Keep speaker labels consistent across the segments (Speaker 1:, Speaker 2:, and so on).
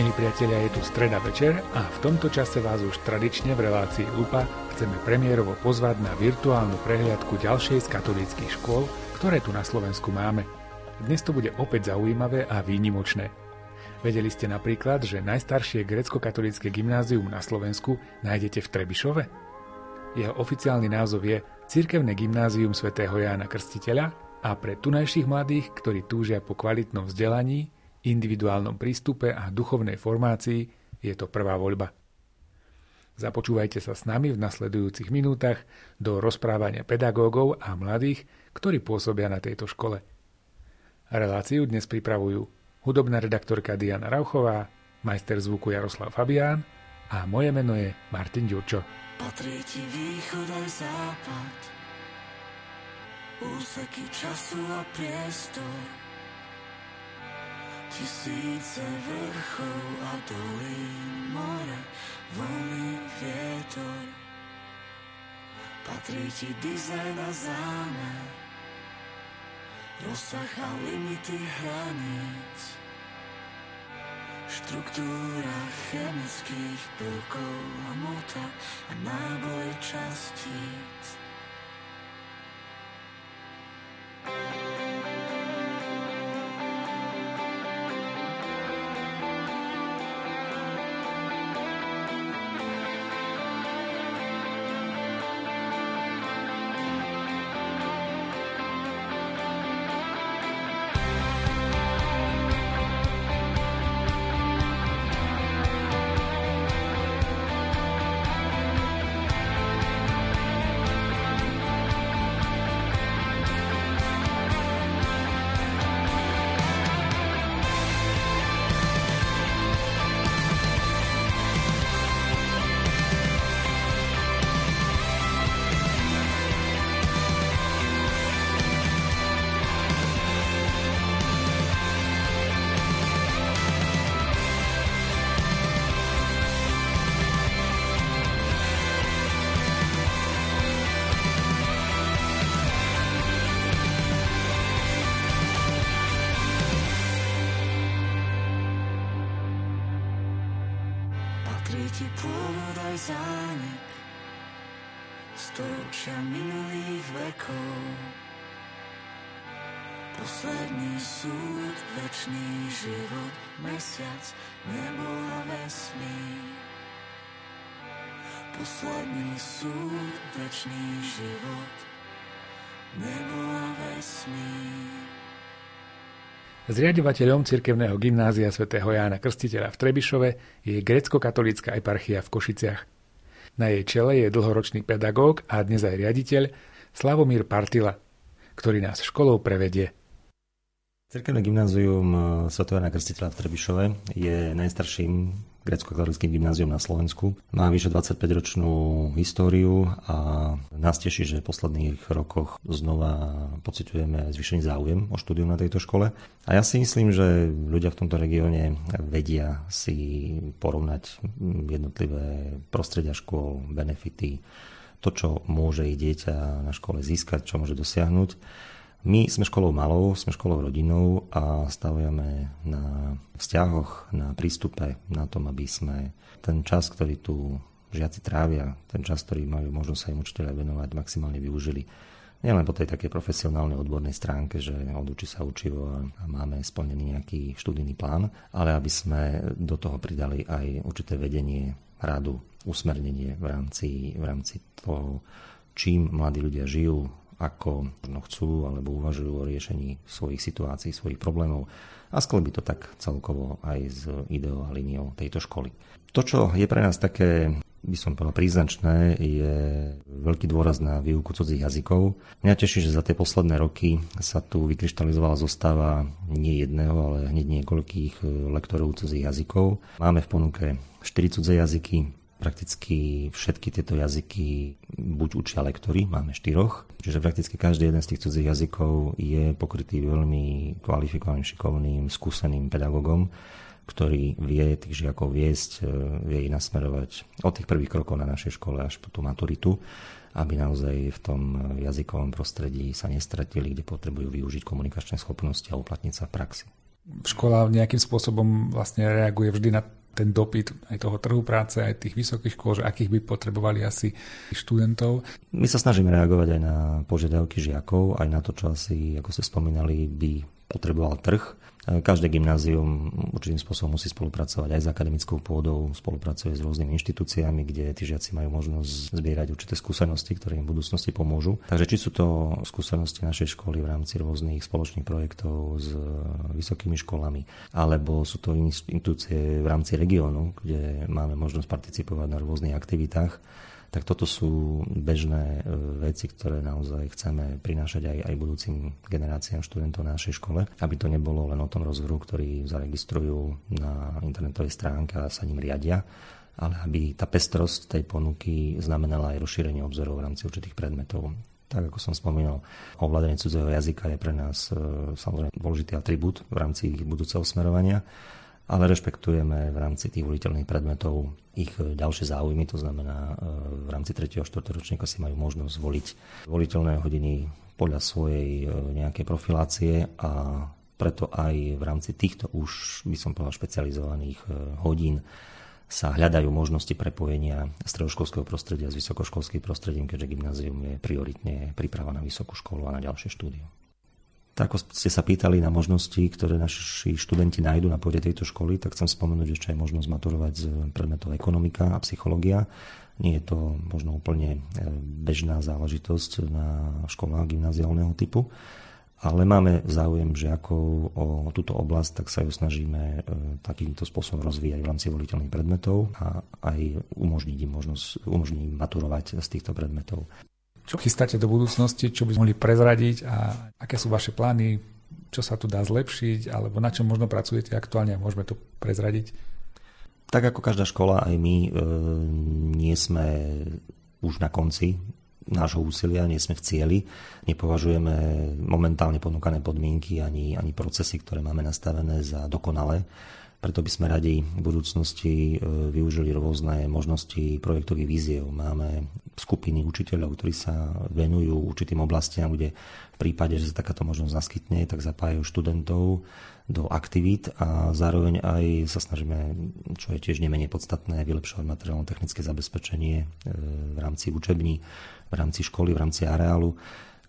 Speaker 1: Milí priatelia, je tu streda večer a v tomto čase vás už tradične v relácii Lupa chceme premiérovo pozvať na virtuálnu prehliadku ďalšej z katolíckých škôl, ktoré tu na Slovensku máme. Dnes to bude opäť zaujímavé a výnimočné. Vedeli ste napríklad, že najstaršie grecko-katolícke gymnázium na Slovensku nájdete v Trebišove? Jeho oficiálny názov je Cirkevné gymnázium svätého Jána Krstiteľa a pre tunajších mladých, ktorí túžia po kvalitnom vzdelaní, individuálnom prístupe a duchovnej formácii je to prvá voľba. Započúvajte sa s nami v nasledujúcich minútach do rozprávania pedagógov a mladých, ktorí pôsobia na tejto škole. Reláciu dnes pripravujú hudobná redaktorka Diana Rauchová, majster zvuku Jaroslav Fabián a moje meno je Martin Ďurčo. Patrí ti východ aj západ, úseky času a priestor, Tisíce vrchov a dolín, more, voľný vietor. Patrí ti dizajn a zámer, rozsah a limity hraníc. Štruktúra chemických prvkov a mota a náboj častíc. mesiac, Zriadovateľom cirkevného gymnázia svätého Jána Krstiteľa v Trebišove je grecko-katolícka eparchia v Košiciach. Na jej čele je dlhoročný pedagóg a dnes aj riaditeľ Slavomír Partila, ktorý nás školou prevedie.
Speaker 2: Cirkevné gymnázium e, Sv. Jana Krstiteľa v Trebišove je najstarším grecko-katolickým gymnázium na Slovensku. Má vyše 25-ročnú históriu a nás teší, že v posledných rokoch znova pociťujeme zvýšený záujem o štúdium na tejto škole. A ja si myslím, že ľudia v tomto regióne vedia si porovnať jednotlivé prostredia škôl, benefity, to, čo môže ich dieťa na škole získať, čo môže dosiahnuť my sme školou malou, sme školou rodinou a stavujeme na vzťahoch, na prístupe, na tom, aby sme ten čas, ktorý tu žiaci trávia, ten čas, ktorý majú možnosť sa im učiteľa venovať, maximálne využili. Nielen po tej takej profesionálnej odbornej stránke, že od uči sa učivo a máme splnený nejaký študijný plán, ale aby sme do toho pridali aj určité vedenie, radu, usmernenie v rámci, v rámci toho, čím mladí ľudia žijú, ako možno chcú alebo uvažujú o riešení svojich situácií, svojich problémov a sklbí to tak celkovo aj s ideou a líniou tejto školy. To, čo je pre nás také by som povedal príznačné, je veľký dôraz na výuku cudzích jazykov. Mňa teší, že za tie posledné roky sa tu vykryštalizovala zostava nie jedného, ale hneď niekoľkých lektorov cudzích jazykov. Máme v ponuke 4 cudze jazyky, Prakticky všetky tieto jazyky buď učia lektory, máme štyroch, čiže prakticky každý jeden z tých cudzích jazykov je pokrytý veľmi kvalifikovaným, šikovným, skúseným pedagogom, ktorý vie tých žiakov viesť, e, vie ich nasmerovať od tých prvých krokov na našej škole až po tú maturitu, aby naozaj v tom jazykovom prostredí sa nestratili, kde potrebujú využiť komunikačné schopnosti a uplatniť sa v praxi.
Speaker 1: škola nejakým spôsobom vlastne reaguje vždy na ten dopyt aj toho trhu práce, aj tých vysokých škôl, že akých by potrebovali asi študentov.
Speaker 2: My sa snažíme reagovať aj na požiadavky žiakov, aj na to, čo asi, ako ste spomínali, by potreboval trh. Každé gymnázium určitým spôsobom musí spolupracovať aj s akademickou pôdou, spolupracuje s rôznymi inštitúciami, kde tí žiaci majú možnosť zbierať určité skúsenosti, ktoré im v budúcnosti pomôžu. Takže či sú to skúsenosti našej školy v rámci rôznych spoločných projektov s vysokými školami, alebo sú to inštitúcie v rámci regiónu, kde máme možnosť participovať na rôznych aktivitách, tak toto sú bežné e, veci, ktoré naozaj chceme prinášať aj, aj budúcim generáciám študentov na našej škole, aby to nebolo len o tom rozvrhu, ktorý zaregistrujú na internetovej stránke a sa ním riadia, ale aby tá pestrosť tej ponuky znamenala aj rozšírenie obzorov v rámci určitých predmetov. Tak ako som spomínal, ovládanie cudzieho jazyka je pre nás e, samozrejme dôležitý atribút v rámci ich budúceho smerovania ale rešpektujeme v rámci tých voliteľných predmetov ich ďalšie záujmy, to znamená e, v rámci 3. a 4. ročníka si majú možnosť voliť voliteľné hodiny podľa svojej e, nejakej profilácie a preto aj v rámci týchto už by som povedal špecializovaných e, hodín sa hľadajú možnosti prepojenia stredoškolského prostredia s vysokoškolským prostredím, keďže gymnázium je prioritne príprava na vysokú školu a na ďalšie štúdium. Tak ako ste sa pýtali na možnosti, ktoré naši študenti nájdu na pôde tejto školy, tak chcem spomenúť ešte aj možnosť maturovať z predmetov ekonomika a psychológia. Nie je to možno úplne e, bežná záležitosť na školách gymnáziálneho typu, ale máme záujem žiakov o túto oblasť, tak sa ju snažíme e, takýmto spôsobom rozvíjať v rámci voliteľných predmetov a aj umožniť im možnosť umožniť im maturovať z týchto predmetov.
Speaker 1: Čo chystáte do budúcnosti, čo by mohli prezradiť? A aké sú vaše plány, čo sa tu dá zlepšiť, alebo na čom možno pracujete aktuálne? A môžeme to prezradiť?
Speaker 2: Tak ako každá škola, aj my e, nie sme už na konci nášho úsilia, nie sme v cieli, nepovažujeme momentálne ponúkané podmienky ani, ani procesy, ktoré máme nastavené za dokonalé. Preto by sme radi v budúcnosti e, využili rôzne možnosti projektových víziev. Máme skupiny učiteľov, ktorí sa venujú určitým oblastiam, kde v prípade, že sa takáto možnosť naskytne, tak zapájajú študentov do aktivít a zároveň aj sa snažíme, čo je tiež nemenej podstatné, vylepšovať materiálno-technické zabezpečenie e, v rámci učební, v rámci školy, v rámci areálu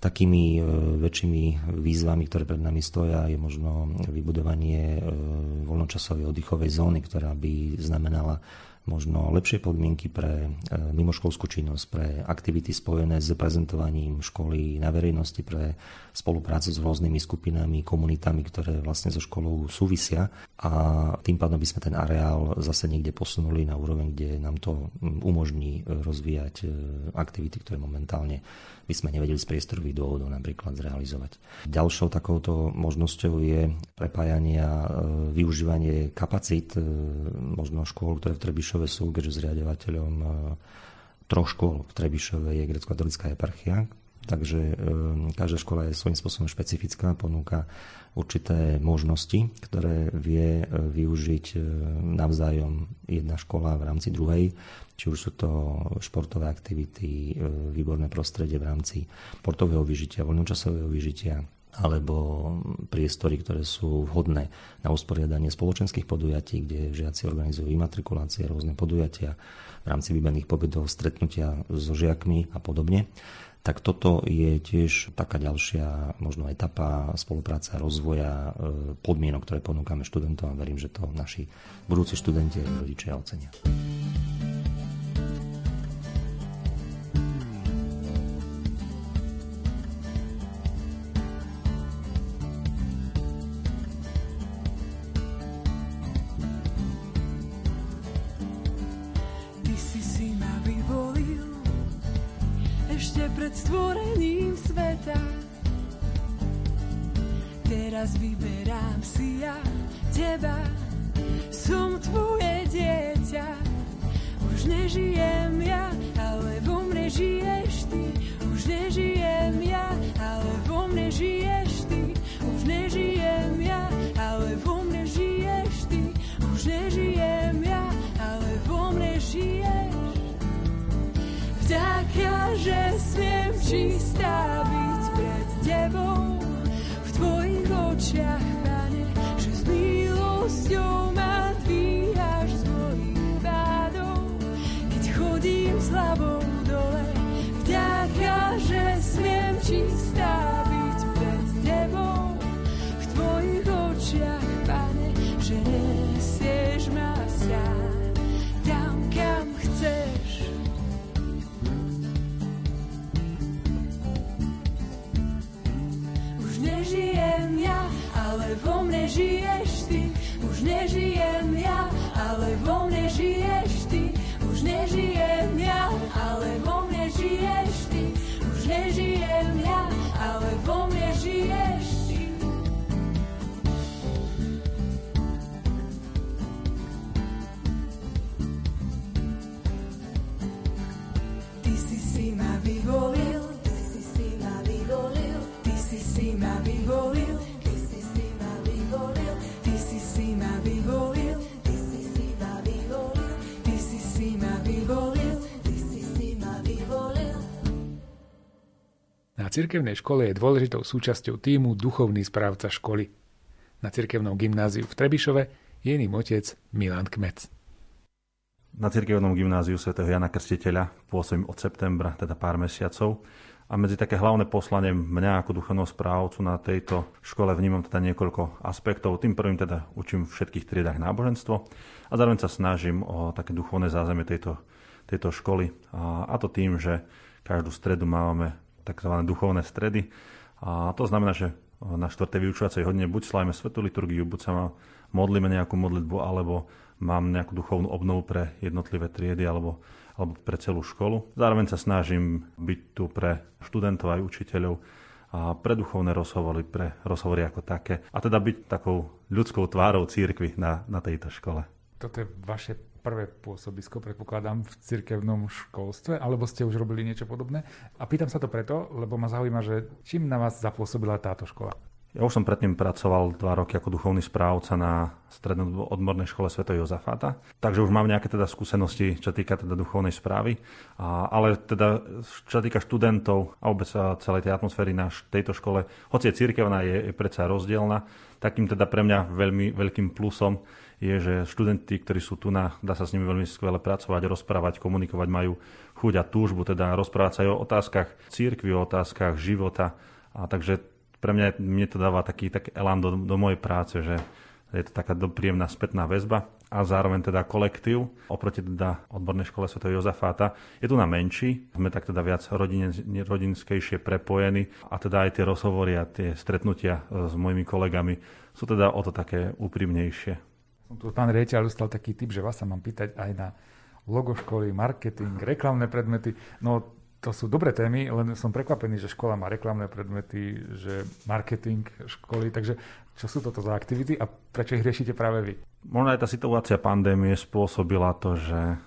Speaker 2: Takými e, väčšími výzvami, ktoré pred nami stoja, je možno vybudovanie e, voľnočasovej oddychovej zóny, ktorá by znamenala možno lepšie podmienky pre e, mimoškolskú činnosť, pre aktivity spojené s prezentovaním školy na verejnosti, pre spoluprácu s rôznymi skupinami, komunitami, ktoré vlastne so školou súvisia. A tým pádom by sme ten areál zase niekde posunuli na úroveň, kde nám to umožní rozvíjať aktivity, ktoré momentálne by sme nevedeli z priestorových dôvodov napríklad zrealizovať. Ďalšou takouto možnosťou je prepájanie a e, využívanie kapacít e, možno škôl, ktoré v Trebišove sú, keďže zriadovateľom e, troch škôl v Trebišove je grecko-katolická eparchia, Takže každá škola je svojím spôsobom špecifická, ponúka určité možnosti, ktoré vie využiť navzájom jedna škola v rámci druhej či už sú to športové aktivity, e, výborné prostredie v rámci športového vyžitia, voľnočasového vyžitia, alebo priestory, ktoré sú vhodné na usporiadanie spoločenských podujatí, kde žiaci organizujú imatrikulácie, rôzne podujatia v rámci výbených pobytov, stretnutia so žiakmi a podobne. Tak toto je tiež taká ďalšia možno etapa spolupráca rozvoja e, podmienok, ktoré ponúkame študentom a verím, že to naši budúci študenti a rodičia ocenia.
Speaker 3: Pred stvorením sveta. Teraz vyberám si ja teba, som tvoje dieťa. Už nežijem ja, ale vo mne žiješ ty. Už nežijem ja, ale vo mne žiješ ty. Už nežijem ja, ale vo mne žiješ ty. Už nežijem ja, ale vo mne žiješ. Vďaka, že artista. Už
Speaker 1: cirkevnej škole je dôležitou súčasťou týmu duchovný správca školy. Na cirkevnom gymnáziu v Trebišove je iným otec Milan Kmec.
Speaker 4: Na cirkevnom gymnáziu sv. Jana Krstiteľa pôsobím od septembra, teda pár mesiacov. A medzi také hlavné poslanie mňa ako duchovného správcu na tejto škole vnímam teda niekoľko aspektov. Tým prvým teda učím v všetkých triedách náboženstvo a zároveň sa snažím o také duchovné zázemie tejto, tejto školy. A to tým, že každú stredu máme tzv. duchovné stredy. A to znamená, že na 4. vyučovacej hodine buď slavíme svetú liturgiu, buď sa modlíme nejakú modlitbu, alebo mám nejakú duchovnú obnovu pre jednotlivé triedy alebo, alebo pre celú školu. Zároveň sa snažím byť tu pre študentov aj učiteľov a pre duchovné rozhovory, pre rozhovory ako také. A teda byť takou ľudskou tvárou církvy na, na tejto škole.
Speaker 1: Toto je vaše prvé pôsobisko, predpokladám, v cirkevnom školstve, alebo ste už robili niečo podobné. A pýtam sa to preto, lebo ma zaujíma, že čím na vás zapôsobila táto škola?
Speaker 4: Ja už som predtým pracoval dva roky ako duchovný správca na strednej odbornej škole Sv. Jozafáta, takže už mám nejaké teda skúsenosti, čo týka teda duchovnej správy, a, ale teda čo týka študentov a vôbec celej tej atmosféry na tejto škole, hoci je církevná, je, je predsa rozdielna, takým teda pre mňa veľmi veľkým plusom je, že študenti, ktorí sú tu na, dá sa s nimi veľmi skvele pracovať, rozprávať, komunikovať, majú chuť a túžbu, teda rozprávať sa aj o otázkach církvy, o otázkach života. A takže pre mňa mne to dáva taký tak elán do, do mojej práce, že je to taká príjemná spätná väzba a zároveň teda kolektív oproti teda odbornej škole Sv. Jozafáta je tu na menší, sme tak teda viac rodine, rodinskejšie prepojení a teda aj tie rozhovory a tie stretnutia s mojimi kolegami sú teda o to také úprimnejšie.
Speaker 1: Tu pán riaditeľ dostal taký typ, že vás sa mám pýtať aj na logo školy, marketing, reklamné predmety. No to sú dobré témy, len som prekvapený, že škola má reklamné predmety, že marketing školy, takže čo sú toto za aktivity a prečo ich riešite práve vy?
Speaker 4: Možno aj tá situácia pandémie spôsobila to, že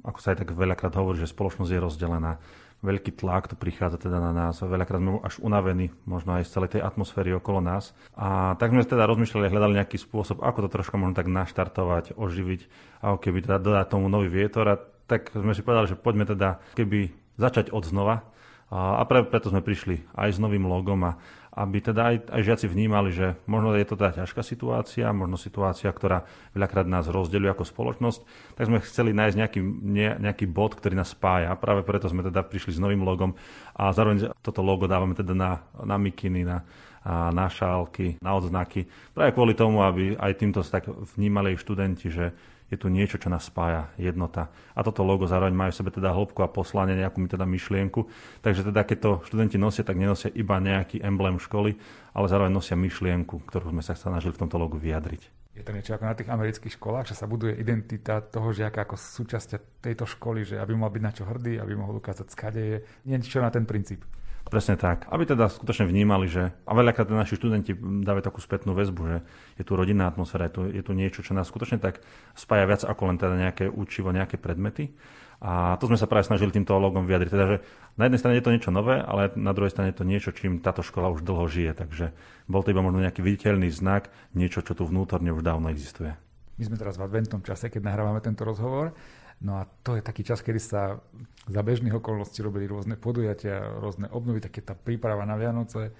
Speaker 4: ako sa aj tak veľakrát hovorí, že spoločnosť je rozdelená, veľký tlak tu prichádza teda na nás, veľakrát sme až unavení, možno aj z celej tej atmosféry okolo nás. A tak sme teda rozmýšľali a hľadali nejaký spôsob, ako to troška možno tak naštartovať, oživiť a keby teda dodať tomu nový vietor. A tak sme si povedali, že poďme teda, keby začať od znova. A práve preto sme prišli aj s novým logom a aby teda aj, aj žiaci vnímali, že možno je to teda ťažká situácia, možno situácia, ktorá veľakrát nás rozdeľuje ako spoločnosť, tak sme chceli nájsť nejaký, ne, nejaký bod, ktorý nás spája. A práve preto sme teda prišli s novým logom a zároveň toto logo dávame teda na, na mikiny, na, na šálky, na odznaky. Práve kvôli tomu, aby aj týmto tak vnímali študenti, že je tu niečo, čo nás spája, jednota. A toto logo zároveň majú v sebe teda hĺbku a poslanie, nejakú mi teda myšlienku. Takže teda keď to študenti nosia, tak nenosia iba nejaký emblém školy, ale zároveň nosia myšlienku, ktorú sme sa snažili v tomto logu vyjadriť.
Speaker 1: Je to niečo ako na tých amerických školách, že sa buduje identita toho žiaka ako súčasť tejto školy, že aby mal byť na čo hrdý, aby mohol ukázať, skade je. Niečo na ten princíp.
Speaker 4: Presne tak. Aby teda skutočne vnímali, že a veľakrát naši študenti dávajú takú spätnú väzbu, že je tu rodinná atmosféra, je tu, je tu niečo, čo nás skutočne tak spája viac ako len teda nejaké učivo, nejaké predmety. A to sme sa práve snažili týmto logom vyjadriť. Teda, že na jednej strane je to niečo nové, ale na druhej strane je to niečo, čím táto škola už dlho žije. Takže bol to iba možno nejaký viditeľný znak, niečo, čo tu vnútorne už dávno existuje.
Speaker 1: My sme teraz v adventnom čase, keď nahrávame tento rozhovor No a to je taký čas, kedy sa za bežných okolností robili rôzne podujatia, rôzne obnovy, také tá príprava na Vianoce.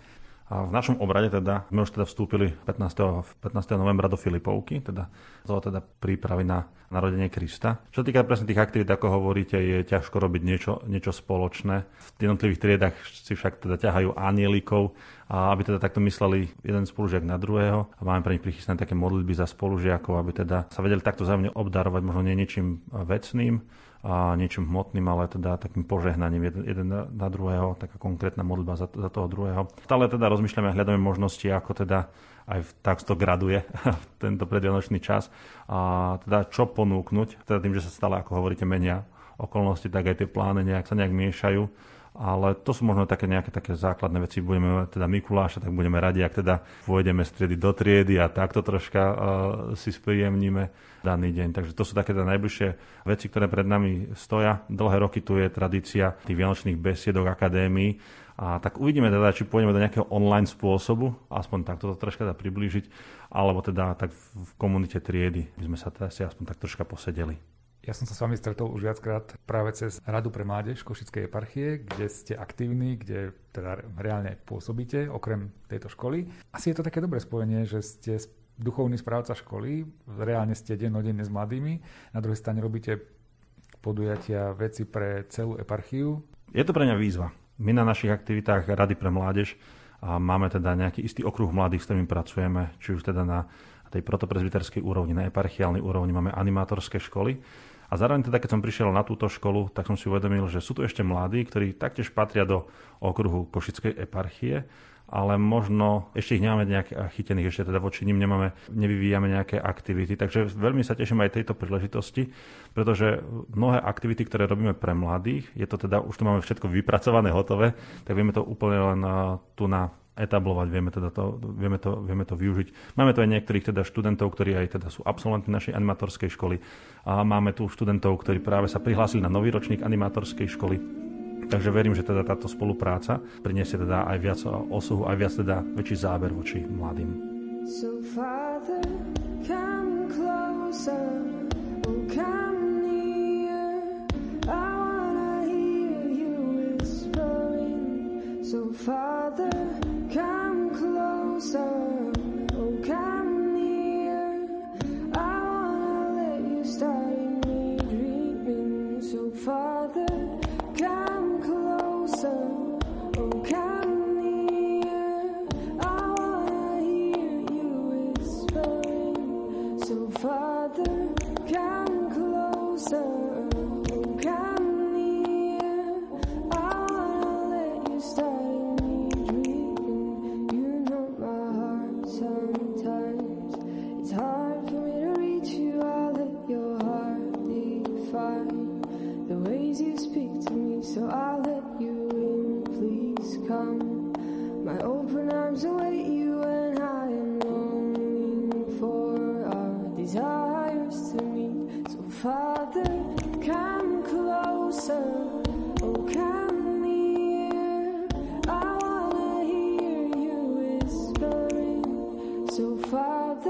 Speaker 4: A v našom obrade teda, sme už teda vstúpili 15. 15. novembra do Filipovky, teda teda prípravy na narodenie Krista. Čo týka presne tých aktivít, ako hovoríte, je ťažko robiť niečo, niečo spoločné. V jednotlivých triedach si však teda ťahajú anielikov, a aby teda takto mysleli jeden spolužiak na druhého a máme pre nich prichystané také modlitby za spolužiakov, aby teda sa vedeli takto zájemne obdarovať možno nie niečím vecným, a niečím hmotným, ale teda takým požehnaním jeden, na druhého, taká konkrétna modlitba za, za toho druhého. Stále teda rozmýšľame a hľadáme možnosti, ako teda aj takto graduje v tento predvianočný čas. A teda čo ponúknuť, teda tým, že sa stále, ako hovoríte, menia okolnosti, tak aj tie plány nejak sa nejak miešajú ale to sú možno také nejaké také základné veci. Budeme teda Mikuláša, tak budeme radi, ak teda pôjdeme z triedy do triedy a takto troška uh, si spríjemníme daný deň. Takže to sú také teda najbližšie veci, ktoré pred nami stoja. Dlhé roky tu je tradícia tých vianočných besiedok akadémií a tak uvidíme teda, či pôjdeme do nejakého online spôsobu, aspoň takto to troška dá priblížiť, alebo teda tak v komunite triedy by sme sa teda si aspoň tak troška posedeli.
Speaker 1: Ja som sa s vami stretol už viackrát práve cez Radu pre mládež Košickej eparchie, kde ste aktívni, kde teda reálne pôsobíte, okrem tejto školy. Asi je to také dobré spojenie, že ste duchovný správca školy, reálne ste dennodenne s mladými, na druhej strane robíte podujatia veci pre celú eparchiu.
Speaker 4: Je to pre mňa výzva. My na našich aktivitách Rady pre mládež a máme teda nejaký istý okruh mladých, s ktorými pracujeme, či už teda na tej protoprezbiterskej úrovni, na eparchiálnej úrovni máme animátorské školy, a zároveň teda, keď som prišiel na túto školu, tak som si uvedomil, že sú tu ešte mladí, ktorí taktiež patria do okruhu Košickej eparchie, ale možno ešte ich nemáme nejak chytených, ešte teda voči ním nemáme, nevyvíjame nejaké aktivity. Takže veľmi sa teším aj tejto príležitosti, pretože mnohé aktivity, ktoré robíme pre mladých, je to teda, už tu máme všetko vypracované, hotové, tak vieme to úplne len tu na etablovať, vieme, teda to, vieme, to, vieme to využiť. Máme tu aj niektorých teda študentov, ktorí aj teda sú absolventi našej animatorskej školy a máme tu študentov, ktorí práve sa prihlásili na nový ročník animatorskej školy. Takže verím, že teda táto spolupráca priniesie teda aj viac osohu, aj viac teda väčší záber voči mladým. So father, come closer, oh come near, I wanna hear you whispering. So father, closer,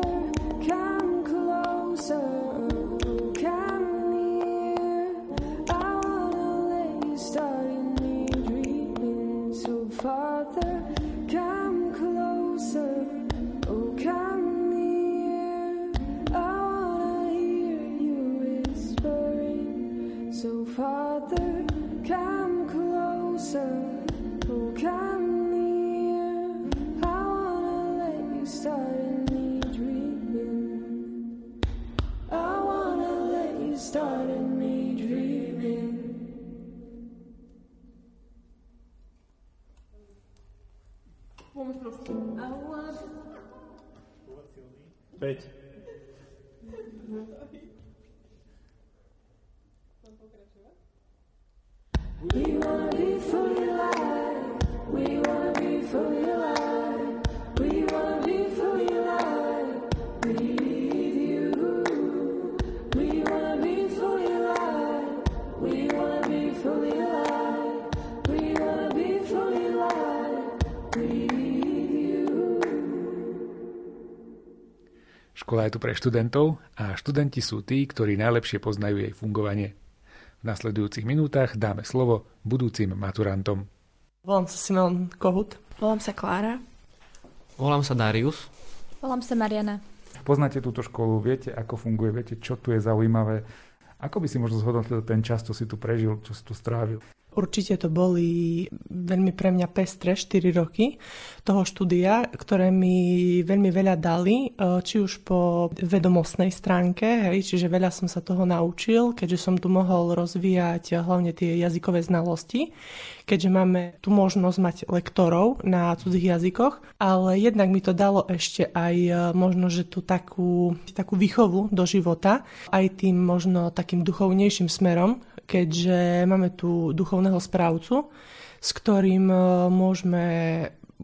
Speaker 4: the
Speaker 1: Škola je tu pre študentov a študenti sú tí, ktorí najlepšie poznajú jej fungovanie. V nasledujúcich minútach dáme slovo budúcim maturantom.
Speaker 5: Volám sa Simon Kohut.
Speaker 6: Volám sa Klára.
Speaker 5: Volám sa Darius.
Speaker 6: Volám sa Mariana.
Speaker 1: Poznáte túto školu, viete, ako funguje, viete, čo tu je zaujímavé. Ako by si možno zhodnotil ten čas, čo si tu prežil, čo si tu strávil?
Speaker 7: Určite to boli veľmi pre mňa pestré 4 roky toho štúdia, ktoré mi veľmi veľa dali, e, či už po vedomostnej stránke, hej, čiže veľa som sa toho naučil, keďže som tu mohol rozvíjať hlavne tie jazykové znalosti, keďže máme tu možnosť mať lektorov na cudzích jazykoch, ale jednak mi to dalo ešte aj e, možno, že tú takú, takú výchovu do života, aj tým možno takým duchovnejším smerom, keďže máme tu duchovného správcu, s ktorým e, môžeme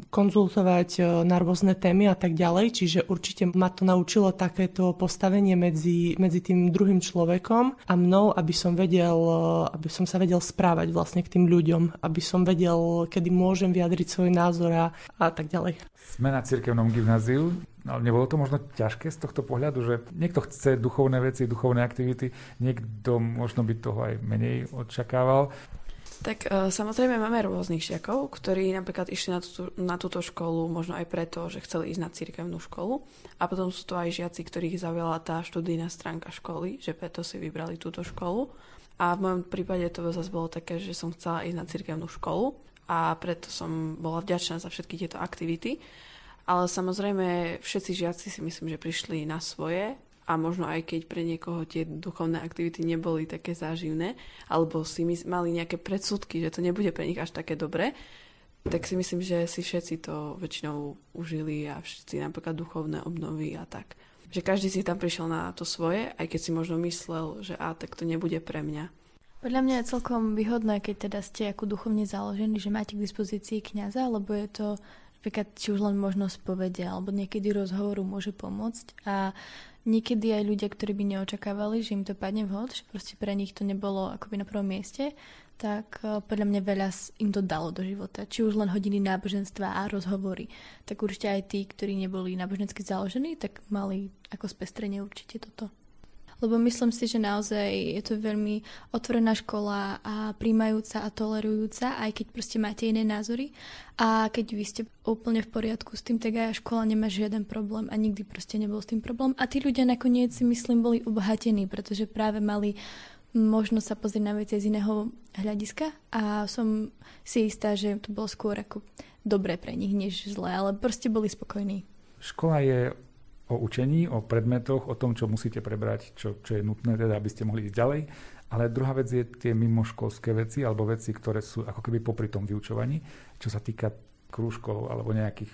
Speaker 7: konzultovať e, na rôzne témy a tak ďalej, čiže určite ma to naučilo takéto postavenie medzi, medzi tým druhým človekom a mnou, aby som vedel, e, aby som sa vedel správať vlastne k tým ľuďom, aby som vedel, kedy môžem vyjadriť svoj názor a, a tak ďalej.
Speaker 1: Sme na cirkevnom gymnáziu, ale nebolo to možno ťažké z tohto pohľadu, že niekto chce duchovné veci, duchovné aktivity, niekto možno by toho aj menej očakával.
Speaker 8: Tak uh, samozrejme máme rôznych žiakov, ktorí napríklad išli na, tú, na túto školu možno aj preto, že chceli ísť na cirkevnú školu. A potom sú to aj žiaci, ktorých zaujala tá študijná stránka školy, že preto si vybrali túto školu. A v mojom prípade to zase bolo také, že som chcela ísť na cirkevnú školu a preto som bola vďačná za všetky tieto aktivity. Ale samozrejme všetci žiaci si myslím, že prišli na svoje a možno aj keď pre niekoho tie duchovné aktivity neboli také záživné, alebo si mali nejaké predsudky, že to nebude pre nich až také dobré, tak si myslím, že si všetci to väčšinou užili a všetci napríklad duchovné obnovy a tak. Že každý si tam prišiel na to svoje, aj keď si možno myslel, že a tak to nebude pre mňa.
Speaker 6: Podľa mňa je celkom výhodné, keď teda ste ako duchovne založení, že máte k dispozícii kňaza, lebo je to napríklad či už len možnosť povedia, alebo niekedy rozhovoru môže pomôcť a niekedy aj ľudia, ktorí by neočakávali, že im to padne vhod, že proste pre nich to nebolo akoby na prvom mieste, tak e, podľa mňa veľa im to dalo do života. Či už len hodiny náboženstva a rozhovory. Tak určite aj tí, ktorí neboli nábožensky založení, tak mali ako spestrenie určite toto lebo myslím si, že naozaj je to veľmi otvorená škola a príjmajúca a tolerujúca, aj keď proste máte iné názory. A keď vy ste úplne v poriadku s tým, tak aj škola nemá žiaden problém a nikdy proste nebol s tým problém. A tí ľudia nakoniec si myslím boli obohatení, pretože práve mali možnosť sa pozrieť na veci z iného hľadiska a som si istá, že to bolo skôr ako dobré pre nich, než zlé, ale proste boli spokojní.
Speaker 1: Škola je o učení, o predmetoch, o tom, čo musíte prebrať, čo, čo je nutné, teda, aby ste mohli ísť ďalej. Ale druhá vec je tie mimoškolské veci, alebo veci, ktoré sú ako keby popri tom vyučovaní, čo sa týka krúžkov alebo nejakých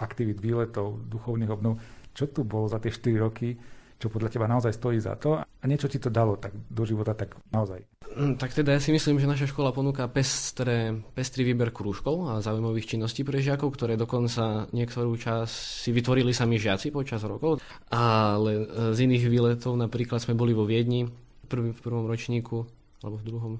Speaker 1: aktivít, výletov, duchovných obnov. Čo tu bolo za tie 4 roky, čo podľa teba naozaj stojí za to a niečo ti to dalo tak do života, tak naozaj.
Speaker 5: Mm, tak teda ja si myslím, že naša škola ponúka pestré, pestrý výber krúžkov a zaujímavých činností pre žiakov, ktoré dokonca niektorú čas si vytvorili sami žiaci počas rokov. Ale e, z iných výletov napríklad sme boli vo Viedni prvý, v prvom ročníku, alebo v druhom.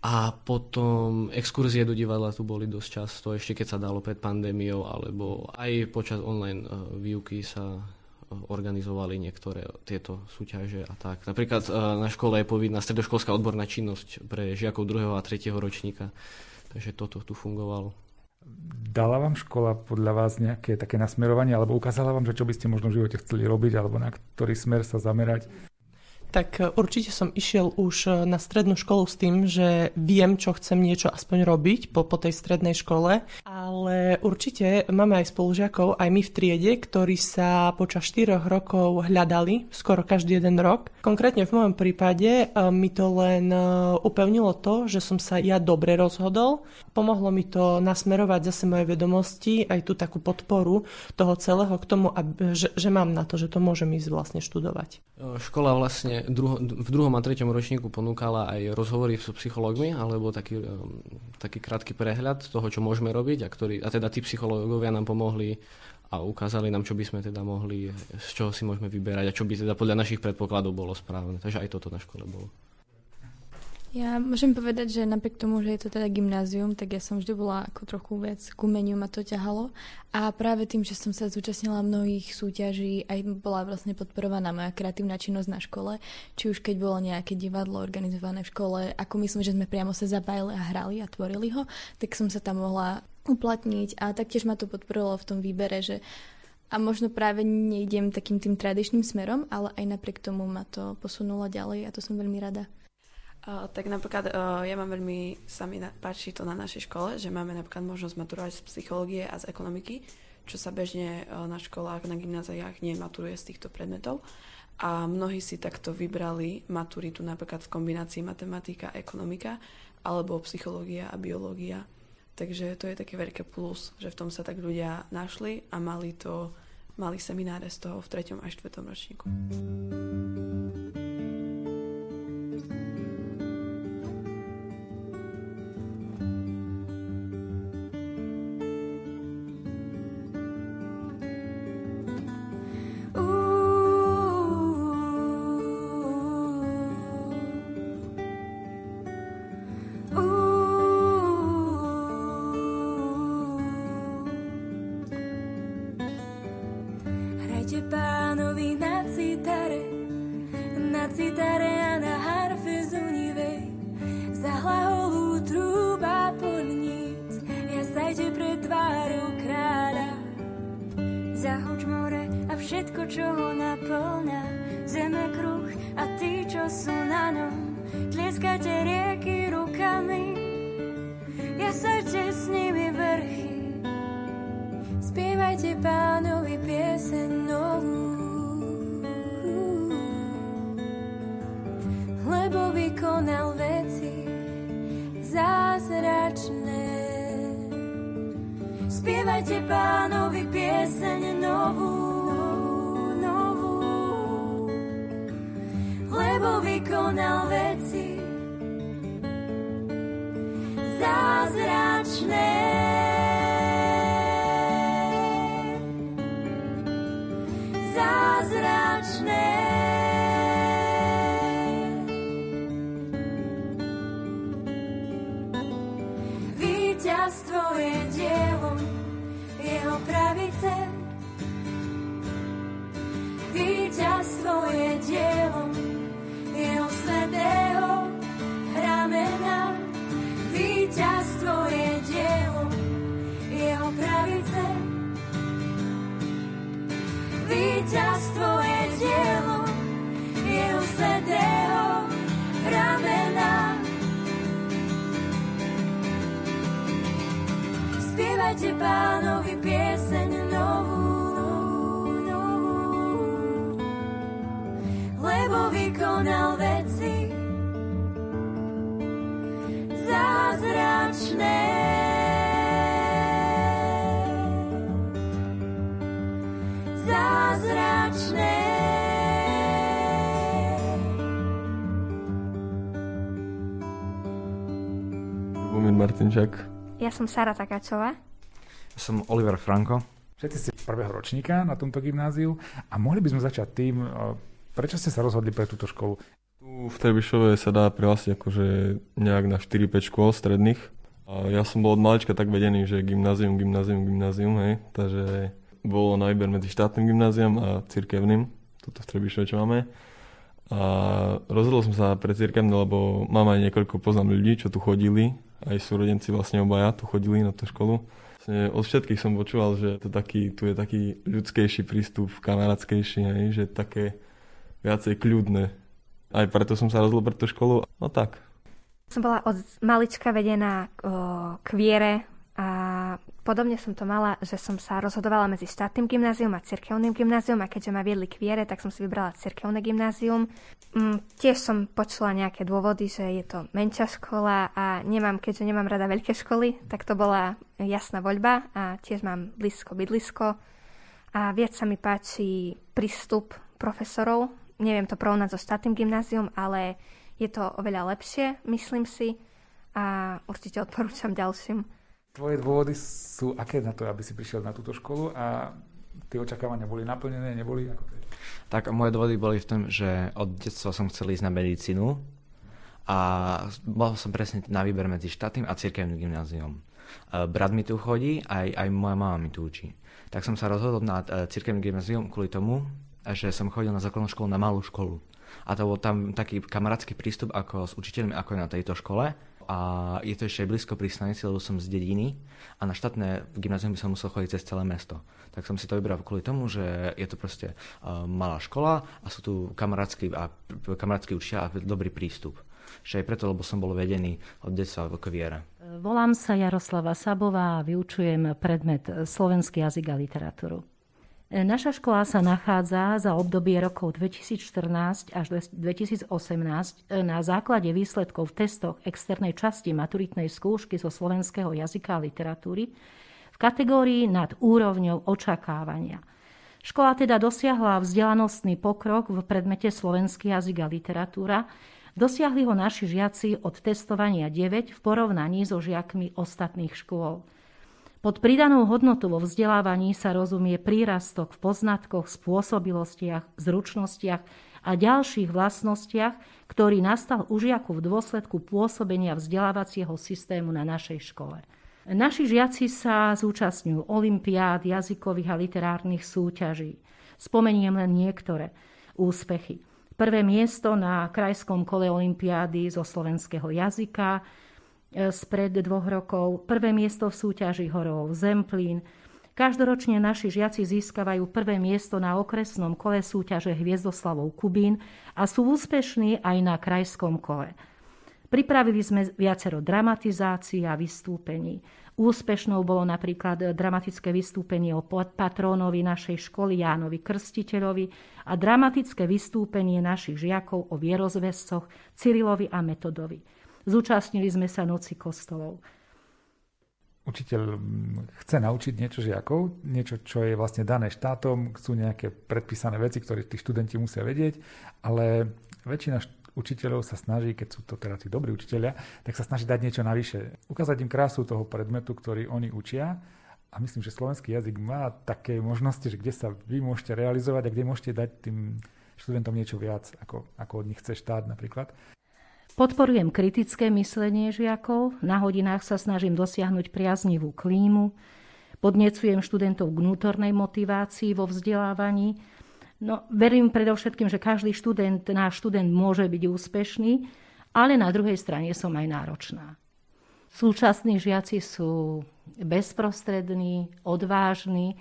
Speaker 5: A potom exkurzie do divadla tu boli dosť často, ešte keď sa dalo pred pandémiou, alebo aj počas online e, výuky sa organizovali niektoré tieto súťaže a tak. Napríklad e, na škole je povinná stredoškolská odborná činnosť pre žiakov druhého a tretieho ročníka. Takže toto tu fungovalo.
Speaker 1: Dala vám škola podľa vás nejaké také nasmerovanie, alebo ukázala vám, že čo by ste možno v živote chceli robiť, alebo na ktorý smer sa zamerať?
Speaker 7: Tak e, určite som išiel už e, na strednú školu s tým, že viem, čo chcem niečo aspoň robiť po, po tej strednej škole, ale určite máme aj spolužiakov, aj my v triede, ktorí sa počas 4 rokov hľadali, skoro každý jeden rok. Konkrétne v mojom prípade e, mi to len upevnilo to, že som sa ja dobre rozhodol. Pomohlo mi to nasmerovať zase moje vedomosti, aj tú takú podporu toho celého k tomu, aby, že, že mám na to, že to môžem ísť vlastne študovať.
Speaker 5: Škola vlastne druho, v druhom a treťom ročníku ponúkala aj rozhovory s psychológmi, alebo taký, um, taký krátky prehľad toho, čo môžeme robiť a, ktorý, a teda tí psychológovia nám pomohli a ukázali nám, čo by sme teda mohli, z čoho si môžeme vyberať a čo by teda podľa našich predpokladov bolo správne. Takže aj toto na škole bolo.
Speaker 6: Ja môžem povedať, že napriek tomu, že je to teda gymnázium, tak ja som vždy bola ako trochu viac k umeniu ma to ťahalo. A práve tým, že som sa zúčastnila mnohých súťaží, aj bola vlastne podporovaná moja kreatívna činnosť na škole, či už keď bolo nejaké divadlo organizované v škole, ako myslím, že sme priamo sa zabajili a hrali a tvorili ho, tak som sa tam mohla uplatniť a taktiež ma to podporilo v tom výbere, že a možno práve nejdem takým tým tradičným smerom, ale aj napriek tomu ma to posunulo ďalej a to som veľmi rada.
Speaker 8: Tak napríklad uh, ja mám veľmi, sa mi páči to na našej škole, že máme napríklad možnosť maturovať z psychológie a z ekonomiky, čo sa bežne uh, na školách, na gymnáziách nematuruje z týchto predmetov. A mnohí si takto vybrali maturitu napríklad v kombinácii matematika, ekonomika alebo psychológia a biológia. Takže to je také veľké plus, že v tom sa tak ľudia našli a mali to mali semináre z toho v 3. a 4. ročníku. ešte pánovi na citare, na citare a na harfe zunivej. Za hlaholú trúba polníc, ja sajte pred tvárou kráľa. Zahoč more a všetko, čo ho naplňa, zeme kruh a ty čo sú na ňom, tlieskate rieky rukami, ja sajte s nimi vrchy. Spievajte pánu konal veci zázračné. Spievajte pánovi pieseň novú, novú, lebo vykonal veci zázračné. svoje dielo, jeho svetého ramena. Výťazstvo je dielo, jeho pravice. Výťazstvo je dielo, jeho svetého ramena. Spievajte pánovi pieseň
Speaker 9: Martinčák.
Speaker 10: Ja som Sara Takáčová.
Speaker 11: Som Oliver Franko.
Speaker 1: Všetci ste prvého ročníka na tomto gymnáziu a mohli by sme začať tým, prečo ste sa rozhodli pre túto školu?
Speaker 9: Tu v Trebišove sa dá prihlásiť akože nejak na 4-5 škôl stredných. A ja som bol od malička tak vedený, že gymnázium, gymnázium, gymnázium, hej. Takže bolo na výber medzi štátnym gymnáziom a cirkevným, toto v Trebišove, čo máme. A rozhodol som sa pre cirkevné, lebo mám aj niekoľko poznám ľudí, čo tu chodili aj súrodenci vlastne obaja tu chodili na tú školu. Vlastne od všetkých som počúval, že to taký, tu je taký ľudskejší prístup, kamarátskejší, hej, že také viacej kľudné. Aj preto som sa rozhodol pre tú školu. No tak.
Speaker 10: Som bola od malička vedená k viere, a podobne som to mala, že som sa rozhodovala medzi štátnym gymnázium a cirkevným gymnázium a keďže ma viedli k viere, tak som si vybrala cirkevné gymnázium. Mm, tiež som počula nejaké dôvody, že je to menšia škola a nemám, keďže nemám rada veľké školy, tak to bola jasná voľba a tiež mám blízko bydlisko a viac sa mi páči prístup profesorov. Neviem to porovnať so štátnym gymnázium, ale je to oveľa lepšie, myslím si a určite odporúčam ďalším.
Speaker 1: Tvoje dôvody sú aké na to, aby si prišiel na túto školu a tie očakávania boli naplnené, neboli? Ako?
Speaker 11: Tak moje dôvody boli v tom, že od detstva som chcel ísť na medicínu a bol som presne na výber medzi štátnym a cirkevným gymnáziom. E, brat mi tu chodí, aj, aj moja mama mi tu učí. Tak som sa rozhodol na e, cirkevným gymnázium kvôli tomu, že som chodil na základnú školu na malú školu. A to bol tam taký kamarátsky prístup ako s učiteľmi, ako na tejto škole. A je to ešte blízko pri stanici, lebo som z dediny a na štátne gymnázium by som musel chodiť cez celé mesto. Tak som si to vybral kvôli tomu, že je to proste uh, malá škola a sú tu kamarátsky, a, kamarátsky učia a dobrý prístup. Že aj preto, lebo som bol vedený od detstva v viere.
Speaker 12: Volám sa Jaroslava Sabová a vyučujem predmet slovenský jazyk a literatúru. Naša škola sa nachádza za obdobie rokov 2014 až 2018 na základe výsledkov v testoch externej časti maturitnej skúšky zo slovenského jazyka a literatúry v kategórii nad úrovňou očakávania. Škola teda dosiahla vzdelanostný pokrok v predmete slovenský jazyk a literatúra. Dosiahli ho naši žiaci od testovania 9 v porovnaní so žiakmi ostatných škôl. Pod pridanou hodnotu vo vzdelávaní sa rozumie prírastok v poznatkoch, spôsobilostiach, zručnostiach a ďalších vlastnostiach, ktorý nastal u žiaku v dôsledku pôsobenia vzdelávacieho systému na našej škole. Naši žiaci sa zúčastňujú olimpiád, jazykových a literárnych súťaží. Spomeniem len niektoré úspechy. Prvé miesto na krajskom kole olimpiády zo slovenského jazyka, spred dvoch rokov, prvé miesto v súťaži horov Zemplín. Každoročne naši žiaci získavajú prvé miesto na okresnom kole súťaže Hviezdoslavov Kubín a sú úspešní aj na krajskom kole. Pripravili sme viacero dramatizácií a vystúpení. Úspešnou bolo napríklad dramatické vystúpenie o patrónovi našej školy Jánovi Krstiteľovi a dramatické vystúpenie našich žiakov o vierozvescoch Cyrilovi a Metodovi. Zúčastnili sme sa noci kostolov.
Speaker 1: Učiteľ mm, chce naučiť niečo žiakov, niečo, čo je vlastne dané štátom, chcú nejaké predpísané veci, ktoré tí študenti musia vedieť, ale väčšina učiteľov sa snaží, keď sú to teda tí dobrí učiteľia, tak sa snaží dať niečo navyše. Ukázať im krásu toho predmetu, ktorý oni učia a myslím, že slovenský jazyk má také možnosti, že kde sa vy môžete realizovať a kde môžete dať tým študentom niečo viac, ako, ako od nich chce štát napríklad.
Speaker 12: Podporujem kritické myslenie žiakov, na hodinách sa snažím dosiahnuť priaznivú klímu, podnecujem študentov k vnútornej motivácii vo vzdelávaní. No, verím predovšetkým, že každý študent, náš študent môže byť úspešný, ale na druhej strane som aj náročná. Súčasní žiaci sú bezprostrední, odvážni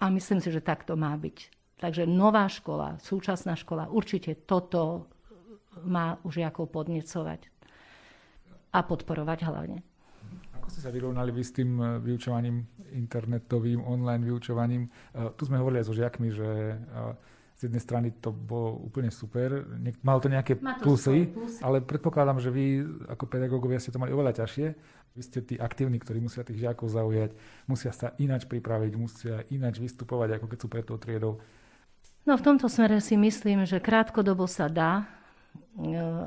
Speaker 12: a myslím si, že tak to má byť. Takže nová škola, súčasná škola určite toto má už ako podnecovať a podporovať hlavne.
Speaker 1: Ako ste sa vyrovnali vy s tým eh, vyučovaním internetovým, online vyučovaním? Eh, tu sme hovorili aj so žiakmi, že eh, z jednej strany to bolo úplne super, malo to nejaké Má to plusy, plusy, ale predpokladám, že vy ako pedagógovia ste to mali oveľa ťažšie. Vy ste tí aktívni, ktorí musia tých žiakov zaujať, musia sa ináč pripraviť, musia ináč vystupovať, ako keď sú pred tou triedou.
Speaker 12: No v tomto smere si myslím, že krátkodobo sa dá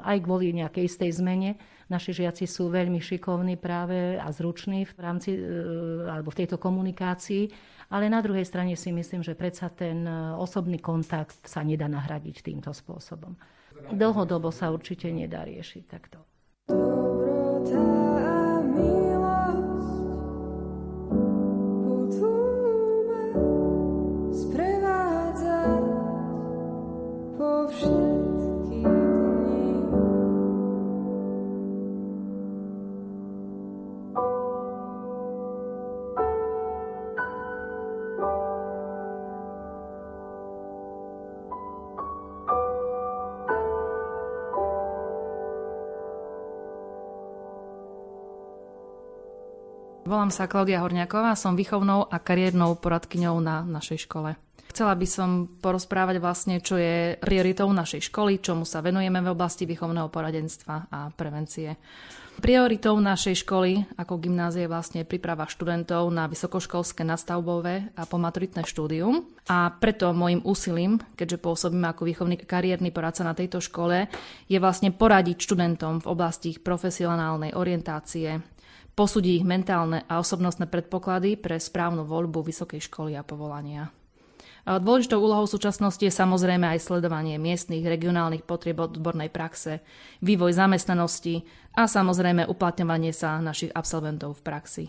Speaker 12: aj kvôli nejakej istej zmene. Naši žiaci sú veľmi šikovní práve a zruční v rámci e, alebo v tejto komunikácii, ale na druhej strane si myslím, že predsa ten e, osobný kontakt sa nedá nahradiť týmto spôsobom. Dlhodobo sa určite nedá riešiť takto.
Speaker 13: Volám sa Klaudia Horňáková, som výchovnou a kariérnou poradkyňou na našej škole. Chcela by som porozprávať vlastne, čo je prioritou našej školy, čomu sa venujeme v oblasti výchovného poradenstva a prevencie. Prioritou našej školy ako gymnázie je vlastne príprava študentov na vysokoškolské nastavbové a pomaturitné štúdium. A preto môjim úsilím, keďže pôsobím ako výchovný kariérny poradca na tejto škole, je vlastne poradiť študentom v oblasti ich profesionálnej orientácie, posúdiť ich mentálne a osobnostné predpoklady pre správnu voľbu vysokej školy a povolania. Dôležitou úlohou súčasnosti je samozrejme aj sledovanie miestnych, regionálnych potrieb odbornej praxe, vývoj zamestnanosti a samozrejme uplatňovanie sa našich absolventov v praxi.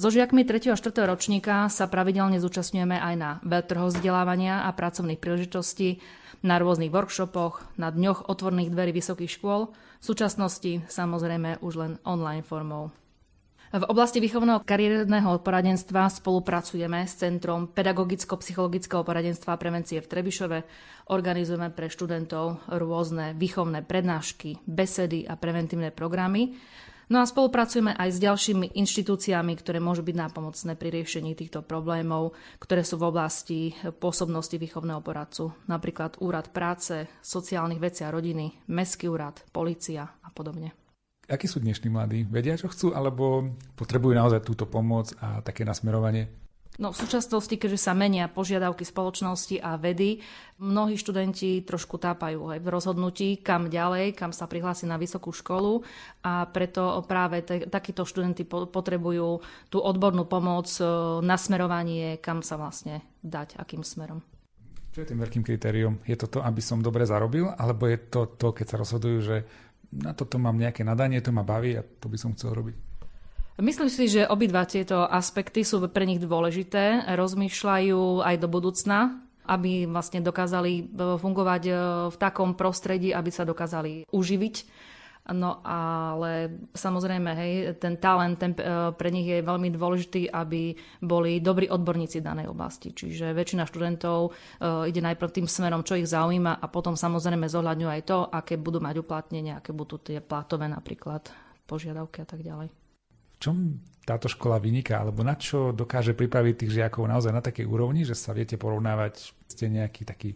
Speaker 13: So žiakmi 3. a 4. ročníka sa pravidelne zúčastňujeme aj na veľtrhoch vzdelávania a pracovných príležitostí, na rôznych workshopoch, na dňoch otvorných dverí vysokých škôl, v súčasnosti samozrejme už len online formou. V oblasti výchovného kariérneho poradenstva spolupracujeme s Centrom pedagogicko-psychologického poradenstva a prevencie v Trebišove. Organizujeme pre študentov rôzne výchovné prednášky, besedy a preventívne programy. No a spolupracujeme aj s ďalšími inštitúciami, ktoré môžu byť nápomocné pri riešení týchto problémov, ktoré sú v oblasti pôsobnosti výchovného poradcu. Napríklad Úrad práce, sociálnych vecí a rodiny, Mestský úrad, policia a podobne.
Speaker 1: Akí sú dnešní mladí? Vedia, čo chcú, alebo potrebujú naozaj túto pomoc a také nasmerovanie?
Speaker 13: No v súčasnosti, keďže sa menia požiadavky spoločnosti a vedy, mnohí študenti trošku tápajú aj v rozhodnutí, kam ďalej, kam sa prihlásiť na vysokú školu a preto práve te, takíto študenti potrebujú tú odbornú pomoc, e, nasmerovanie, kam sa vlastne dať, akým smerom.
Speaker 1: Čo je tým veľkým kritériom? Je to to, aby som dobre zarobil, alebo je to to, keď sa rozhodujú, že na toto mám nejaké nadanie, to ma baví a to by som chcel robiť?
Speaker 13: Myslím si, že obidva tieto aspekty sú pre nich dôležité. Rozmýšľajú aj do budúcna, aby vlastne dokázali e, fungovať e, v takom prostredí, aby sa dokázali uživiť. No ale samozrejme, hej, ten talent ten, e, pre nich je veľmi dôležitý, aby boli dobrí odborníci v danej oblasti. Čiže väčšina študentov ide najprv tým smerom, čo ich zaujíma a potom samozrejme zohľadňujú aj to, aké budú mať uplatnenie, aké budú tie platové napríklad požiadavky a tak ďalej.
Speaker 1: Čom táto škola vyniká, alebo na čo dokáže pripraviť tých žiakov naozaj na takej úrovni, že sa viete porovnávať, ste nejaký taký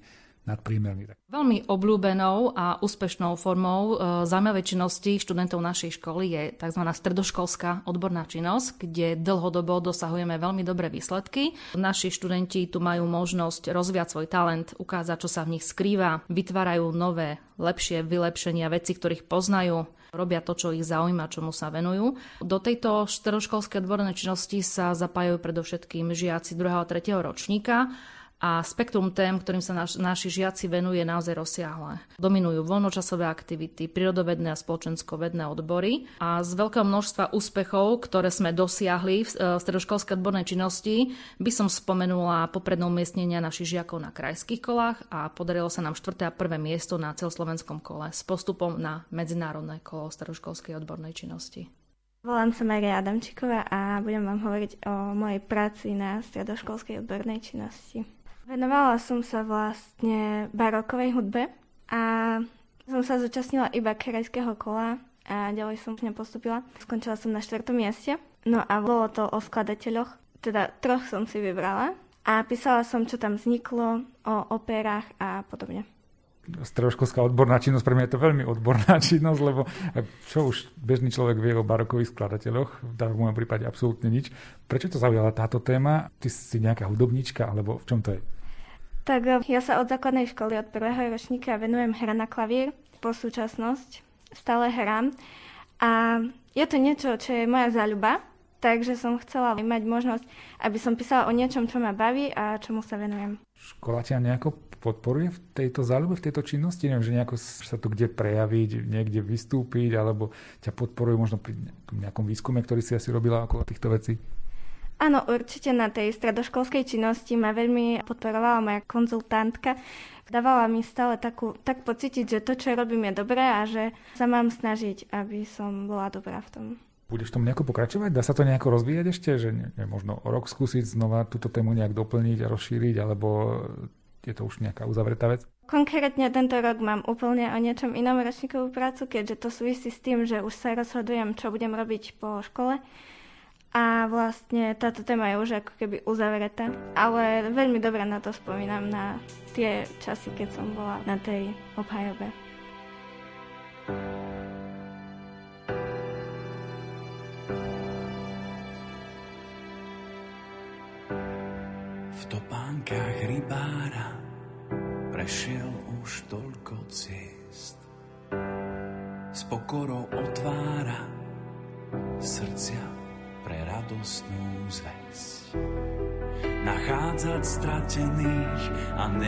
Speaker 1: nadprímerný.
Speaker 13: Veľmi obľúbenou a úspešnou formou e, zaujímavej činnosti študentov našej školy je tzv. stredoškolská odborná činnosť, kde dlhodobo dosahujeme veľmi dobré výsledky. Naši študenti tu majú možnosť rozviať svoj talent, ukázať, čo sa v nich skrýva, vytvárajú nové, lepšie vylepšenia veci, ktorých poznajú, robia to, čo ich zaujíma, čomu sa venujú. Do tejto stredoškolskej odbornej činnosti sa zapájajú predovšetkým žiaci 2. a 3. ročníka a spektrum tém, ktorým sa naš, naši žiaci venuje, je naozaj rozsiahle. Dominujú voľnočasové aktivity, prírodovedné a spoločenskovedné odbory a z veľkého množstva úspechov, ktoré sme dosiahli v e, stredoškolskej odbornej činnosti, by som spomenula popredné umiestnenia našich žiakov na krajských kolách a podarilo sa nám 4. a 1. miesto na celoslovenskom kole s postupom na medzinárodné kolo stredoškolskej odbornej činnosti.
Speaker 14: Volám sa Maria Adamčíková a budem vám hovoriť o mojej práci na stredoškolskej odbornej činnosti. Venovala som sa vlastne barokovej hudbe a som sa zúčastnila iba krajského kola a ďalej som nepostupila. Skončila som na štvrtom mieste. No a bolo to o skladateľoch, teda troch som si vybrala a písala som, čo tam vzniklo, o operách a podobne
Speaker 1: stredoškolská odborná činnosť, pre mňa je to veľmi odborná činnosť, lebo čo už bežný človek vie o barokových skladateľoch, v môjom prípade absolútne nič. Prečo to zaujala táto téma? Ty si nejaká hudobníčka, alebo v čom to je?
Speaker 14: Tak eh, ja sa od základnej školy, od prvého ročníka venujem hra na klavír. Po súčasnosť stále hrám. A je to niečo, čo je moja záľuba, takže som chcela mať možnosť, aby som písala o niečom, čo ma baví a čomu sa venujem.
Speaker 1: Škola ťa nejako podporuje v tejto záľube, v tejto činnosti? Neviem, že nejako sa tu kde prejaviť, niekde vystúpiť, alebo ťa podporuje možno pri nejakom výskume, ktorý si asi robila okolo týchto vecí?
Speaker 14: Áno, určite na tej stredoškolskej činnosti ma veľmi podporovala moja konzultantka. Dávala mi stále takú, tak pocítiť, že to, čo robím, je dobré a že sa mám snažiť, aby som bola dobrá v tom.
Speaker 1: Budeš tomu nejako pokračovať? Dá sa to nejako rozvíjať ešte? Že ne, ne, možno rok skúsiť znova túto tému nejak doplniť a rozšíriť, alebo je to už nejaká uzavretá vec?
Speaker 14: Konkrétne tento rok mám úplne o niečom inom ročníkovú prácu, keďže to súvisí s tým, že už sa rozhodujem, čo budem robiť po škole a vlastne táto téma je už ako keby uzavretá. Ale veľmi dobre na to spomínam, na tie časy, keď som bola na tej obhajobe.
Speaker 15: V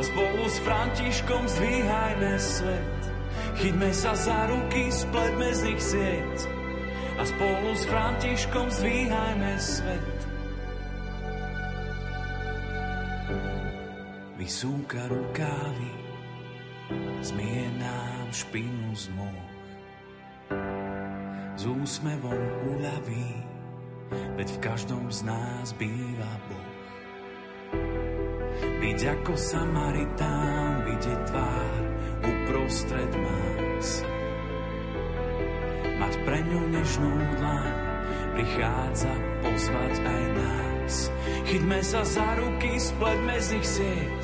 Speaker 15: a spolu s Františkom zdvíhajme svet. Chyťme sa za ruky, spletme z nich sieť a spolu s Františkom zdvíhajme svet. Vysúka rukávy, zmije nám špinu z moh. S úsmevom uľaví, veď v každom z nás býva Boh. Byť ako Samaritán, vidieť tvár uprostred más. Mať pre ňu nežnú dlaň, prichádza pozvať aj nás. Chyťme sa za ruky, spletme z nich sieť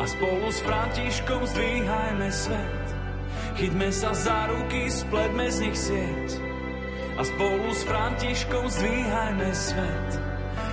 Speaker 15: a spolu s Františkom zdvíhajme svet. Chyťme sa za ruky, spletme z nich sieť a spolu s Františkom zdvíhajme svet.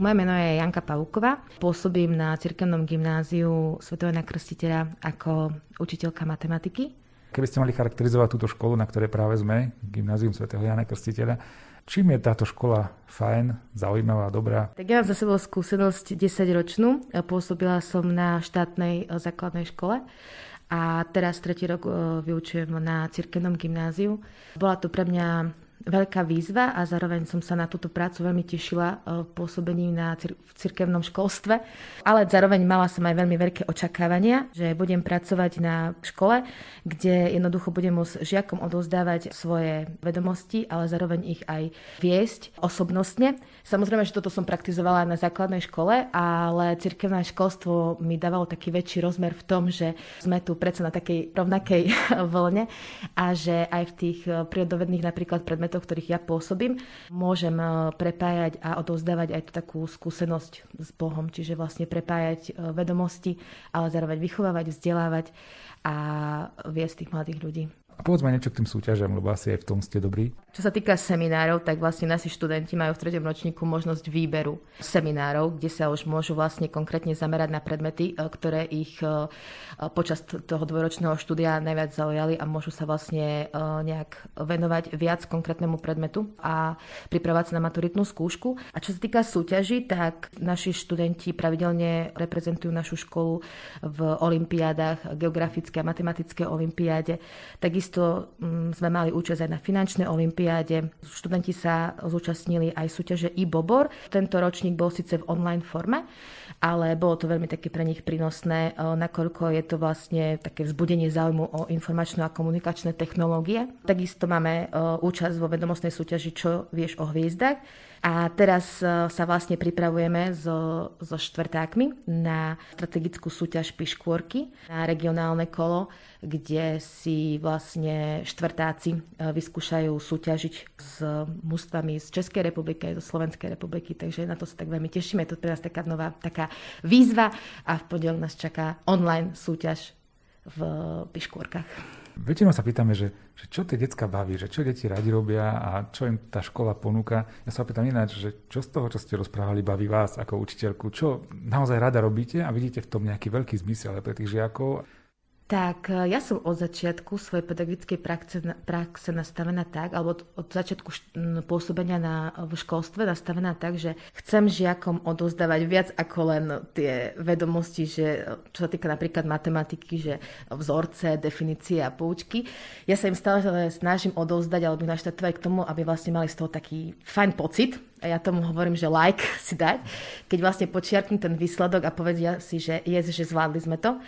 Speaker 16: Moje meno je Janka Pavuková. Pôsobím na Cirkevnom gymnáziu Svetového Krstiteľa ako učiteľka matematiky.
Speaker 1: Keby ste mali charakterizovať túto školu, na ktorej práve sme, Gymnázium svätého Jana Krstiteľa, čím je táto škola fajn, zaujímavá, dobrá?
Speaker 16: Tak ja mám za sebou skúsenosť 10-ročnú. Pôsobila som na štátnej eh, základnej škole a teraz tretí rok eh, vyučujem na cirkevnom gymnáziu. Bola to pre mňa veľká výzva a zároveň som sa na túto prácu veľmi tešila e, pôsobením na cir- v cirkevnom školstve, ale zároveň mala som aj veľmi veľké očakávania, že budem pracovať na škole, kde jednoducho budem môcť žiakom odovzdávať svoje vedomosti, ale zároveň ich aj viesť osobnostne. Samozrejme, že toto som praktizovala na základnej škole, ale cirkevné školstvo mi dávalo taký väčší rozmer v tom, že sme tu predsa na takej rovnakej vlne a že aj v tých e, prírodovedných napríklad predmetoch predmetoch, ktorých ja pôsobím, môžem e, prepájať a odovzdávať aj tú takú skúsenosť s Bohom, čiže vlastne prepájať e, vedomosti, ale zároveň vychovávať, vzdelávať a viesť tých mladých ľudí.
Speaker 1: A povedzme niečo k tým súťažam, lebo asi aj v tom ste dobrí.
Speaker 16: Čo sa týka seminárov, tak vlastne naši študenti majú v treťom ročníku možnosť výberu seminárov, kde sa už môžu vlastne konkrétne zamerať na predmety, e, ktoré ich e, počas toho dvojročného štúdia najviac zaujali a môžu sa vlastne e, nejak venovať viac konkrétnemu predmetu a pripravovať sa na maturitnú skúšku. A čo sa týka súťaží, tak naši študenti pravidelne reprezentujú našu školu v olimpiádach, geografické a matematické olimpiáde. Takisto Takisto mm, sme mali účasť aj na finančnej olimpiáde. Študenti sa zúčastnili aj súťaže i-Bobor. Tento ročník bol síce v online forme, ale bolo to veľmi také pre nich prínosné, e, nakoľko je to vlastne také vzbudenie záujmu o informačné a komunikačné technológie. Takisto máme e, účasť vo vedomostnej súťaži Čo vieš o hviezdach. A teraz e, sa vlastne pripravujeme so, so štvrtákmi na strategickú súťaž Piškôrky, na regionálne kolo, kde si vlastne štvrtáci vyskúšajú súťažiť s mústvami z Českej republiky aj zo Slovenskej republiky, takže na to sa tak veľmi tešíme. Je to pre nás taká nová taká výzva a v pondelok nás čaká online súťaž v Piškôrkach.
Speaker 1: Väčšinou sa pýtame, že, že čo tie decka baví, že čo deti radi robia a čo im tá škola ponúka. Ja sa pýtam ináč, že čo z toho, čo ste rozprávali, baví vás ako učiteľku, čo naozaj rada robíte a vidíte v tom nejaký veľký zmysel pre tých žiakov.
Speaker 16: Tak e, ja som od začiatku svojej pedagogickej praxe, praxe nastavená tak, alebo od, začiatku pôsobenia na, v školstve nastavená tak, že chcem žiakom odozdávať viac ako len tie vedomosti, že čo sa týka napríklad matematiky, že vzorce, definície a poučky. Ja sa im stále snažím odovzdať alebo naštartovať k tomu, aby vlastne mali z toho taký fajn pocit, a ja tomu hovorím, že like si dať, keď vlastne počiarknú ten výsledok a povedia si, že je, že zvládli sme to.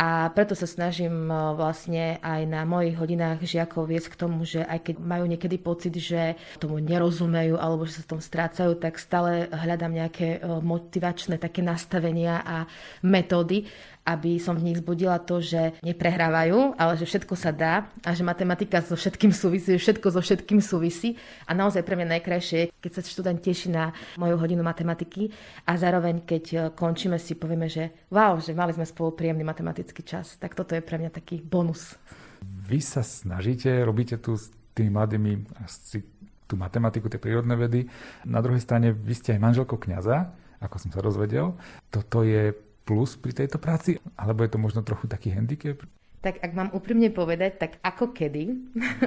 Speaker 16: A preto sa snažím e, vlastne aj na mojich hodinách žiakov viesť k tomu, že aj keď majú niekedy pocit, že tomu nerozumejú alebo že sa v tom strácajú, tak stále hľadám nejaké e, motivačné také nastavenia a metódy, aby som v nich zbudila to, že neprehrávajú, ale že všetko sa dá a že matematika so všetkým súvisí, že všetko so všetkým súvisí. A naozaj pre mňa najkrajšie je, keď sa študent teší na moju hodinu matematiky a zároveň, keď e, končíme, si povieme, že wow, že mali sme spolu príjemný matematický čas. Tak toto je pre mňa taký bonus.
Speaker 1: Vy sa snažíte, robíte tu s tými mladými asi tú matematiku, tie prírodné vedy. Na druhej strane vy ste aj manželkou kňaza, ako som sa dozvedel. Toto je plus pri tejto práci? Alebo je to možno trochu taký handicap?
Speaker 16: Tak ak mám úprimne povedať, tak ako kedy.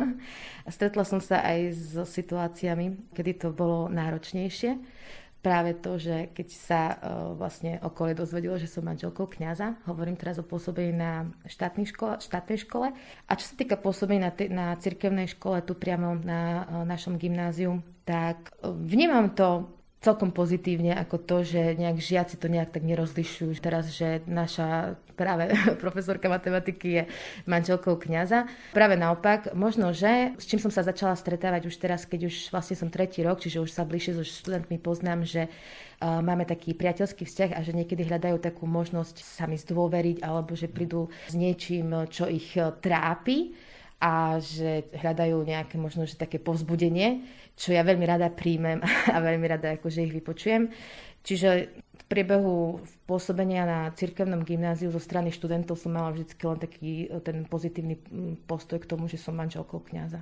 Speaker 16: Stretla som sa aj s situáciami, kedy to bolo náročnejšie. Práve to, že keď sa uh, vlastne okolie dozvedelo, že som manželkou kňaza, hovorím teraz o pôsobení na štátnej škole, štátnej škole. A čo sa týka pôsobení na, na cirkevnej škole, tu priamo na uh, našom gymnáziu, tak uh, vnímam to celkom pozitívne ako to, že nejak žiaci to nejak tak nerozlišujú. Teraz, že naša práve profesorka matematiky je manželkou kňaza. Práve naopak, možno, že s čím som sa začala stretávať už teraz, keď už vlastne som tretí rok, čiže už sa bližšie so študentmi poznám, že máme taký priateľský vzťah a že niekedy hľadajú takú možnosť sa mi zdôveriť alebo že prídu s niečím, čo ich trápi a že hľadajú nejaké možno, že také povzbudenie, čo ja veľmi rada príjmem a veľmi rada akože ich vypočujem. Čiže v priebehu pôsobenia na cirkevnom gymnáziu zo strany študentov som mala vždy len taký ten pozitívny postoj k tomu, že som manželkou kňaza.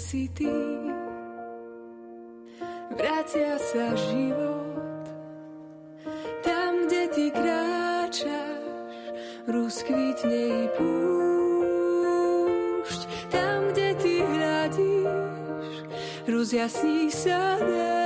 Speaker 3: Si ty. Vracia sa život, tam, kde ty kráčaš, rozkvitne i púšť. Tam, kde ty hľadíš, rozjasní sa nebo.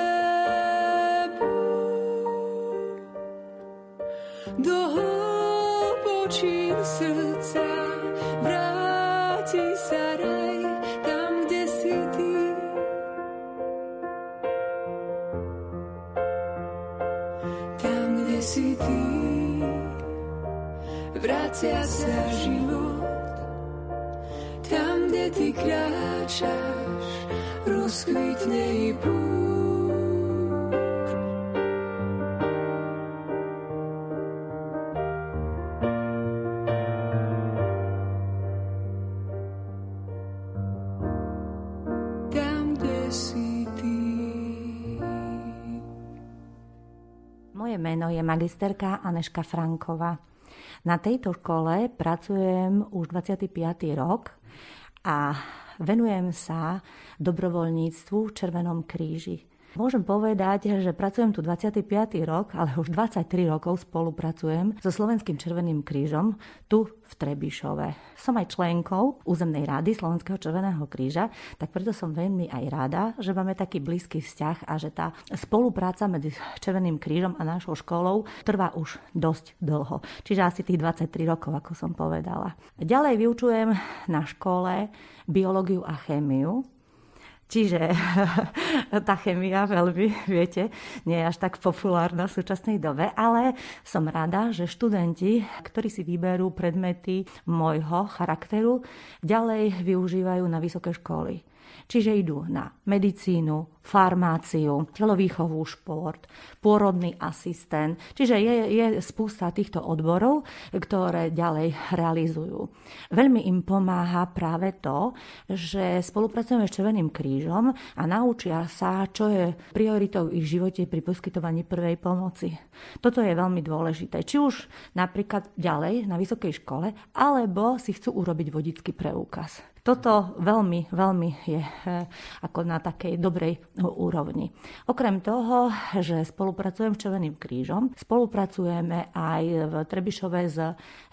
Speaker 12: Meno je magisterka Aneška Frankova. Na tejto škole pracujem už 25. rok a venujem sa dobrovoľníctvu v Červenom kríži. Môžem povedať, že pracujem tu 25. rok, ale už 23 rokov spolupracujem so Slovenským Červeným krížom tu v Trebišove. Som aj členkou územnej rady Slovenského Červeného kríža, tak preto som veľmi aj rada, že máme taký blízky vzťah a že tá spolupráca medzi Červeným krížom a našou školou trvá už dosť dlho. Čiže asi tých 23 rokov, ako som povedala. Ďalej vyučujem na škole biológiu a chémiu Čiže tá chemia veľmi, viete, nie je až tak populárna v súčasnej dobe, ale som rada, že študenti, ktorí si vyberú predmety môjho charakteru, ďalej využívajú na vysoké školy. Čiže idú na medicínu, farmáciu, telovýchovú šport, pôrodný asistent. Čiže je, je spústa týchto odborov, ktoré ďalej realizujú. Veľmi im pomáha práve to, že spolupracujeme s Červeným krížom a naučia sa, čo je prioritou ich živote pri poskytovaní prvej pomoci. Toto je veľmi dôležité. Či už napríklad ďalej na vysokej škole, alebo si chcú urobiť vodický preukaz. Toto veľmi, veľmi je eh, ako na takej dobrej úrovni. Okrem toho, že spolupracujem s Červeným krížom, spolupracujeme aj v Trebišove s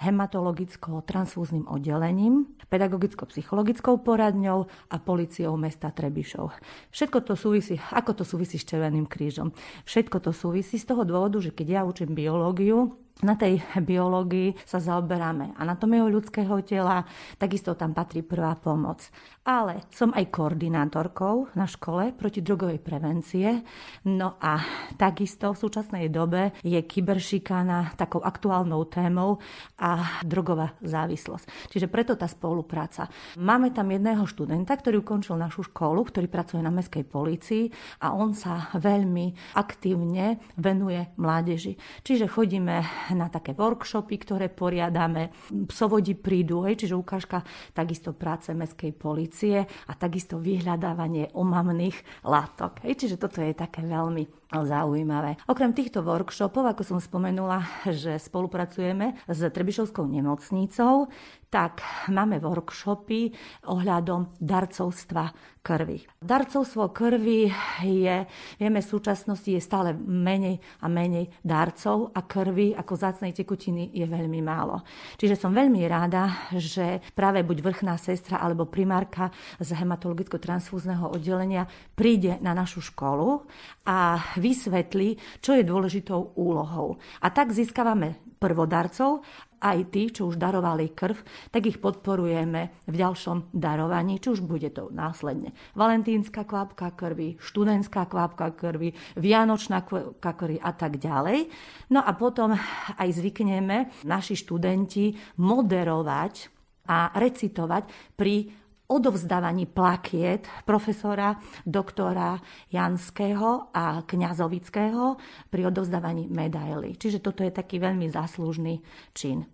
Speaker 12: hematologicko-transfúznym oddelením, pedagogicko-psychologickou poradňou a policiou mesta Trebišov. Všetko to súvisí, ako to súvisí s Červeným krížom? Všetko to súvisí z toho dôvodu, že keď ja učím biológiu, na tej biológii sa zaoberáme anatomiou ľudského tela, takisto tam patrí prvá pomoc. Ale som aj koordinátorkou na škole protidrogovej prevencie. No a takisto v súčasnej dobe je kyberšikana takou aktuálnou témou a drogová závislosť. Čiže preto tá spolupráca. Máme tam jedného študenta, ktorý ukončil našu školu, ktorý pracuje na mestskej polícii a on sa veľmi aktívne venuje mládeži. Čiže chodíme na také workshopy, ktoré poriadame. Psovodi prídu, hej, čiže ukážka takisto práce mestskej policie a takisto vyhľadávanie omamných látok. Hej, čiže toto je také veľmi zaujímavé. Okrem týchto workshopov, ako som spomenula, že spolupracujeme s Trebišovskou nemocnicou, tak máme workshopy ohľadom darcovstva krvi. Darcovstvo krvi je, vieme, v súčasnosti je stále menej a menej darcov a krvi ako zácnej tekutiny je veľmi málo. Čiže som veľmi rada, že práve buď vrchná sestra alebo primárka z hematologicko-transfúzneho oddelenia príde na našu školu a vysvetlí, čo je dôležitou úlohou. A tak získavame prvodarcov aj tí, čo už darovali krv, tak ich podporujeme v ďalšom darovaní, či už bude to následne valentínska kvapka krvi, študentská kvapka krvi, vianočná kvapka krvi a tak ďalej. No a potom aj zvykneme naši študenti moderovať a recitovať pri odovzdávaní plakiet profesora doktora Janského a Kňazovického pri odovzdávaní medaily. Čiže toto je taký veľmi záslužný čin.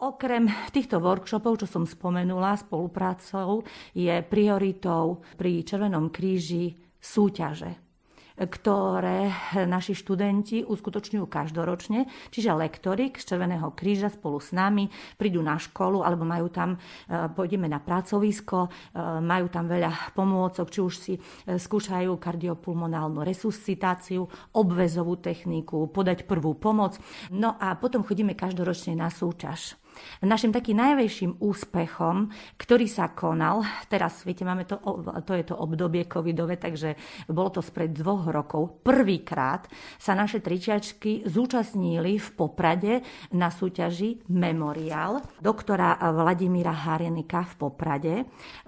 Speaker 12: Okrem týchto workshopov, čo som spomenula, spoluprácou je prioritou pri Červenom kríži súťaže ktoré naši študenti uskutočňujú každoročne, čiže lektory z Červeného kríža spolu s nami prídu na školu alebo majú tam, e, pôjdeme na pracovisko, e, majú tam veľa pomôcok, či už si e, skúšajú kardiopulmonálnu resuscitáciu, obvezovú techniku, podať prvú pomoc. No a potom chodíme každoročne na súťaž. Našim takým najväčším úspechom, ktorý sa konal, teraz, viete, máme to, to je to obdobie covidové, takže bolo to spred dvoch rokov. Prvýkrát sa naše tričiačky zúčastnili v Poprade na súťaži Memorial doktora Vladimíra Harenika v Poprade.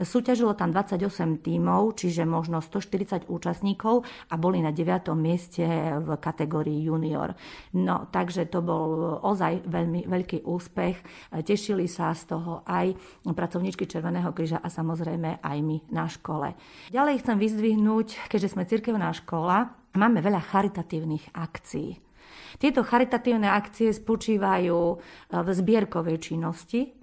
Speaker 12: Súťažilo tam 28 tímov, čiže možno 140 účastníkov a boli na 9. mieste v kategórii junior. No, takže to bol ozaj veľmi veľký úspech Tešili sa z toho aj pracovníčky Červeného kríža a samozrejme aj my na škole. Ďalej chcem vyzdvihnúť, keďže sme cirkevná škola, máme veľa charitatívnych akcií. Tieto charitatívne akcie spočívajú v zbierkovej činnosti,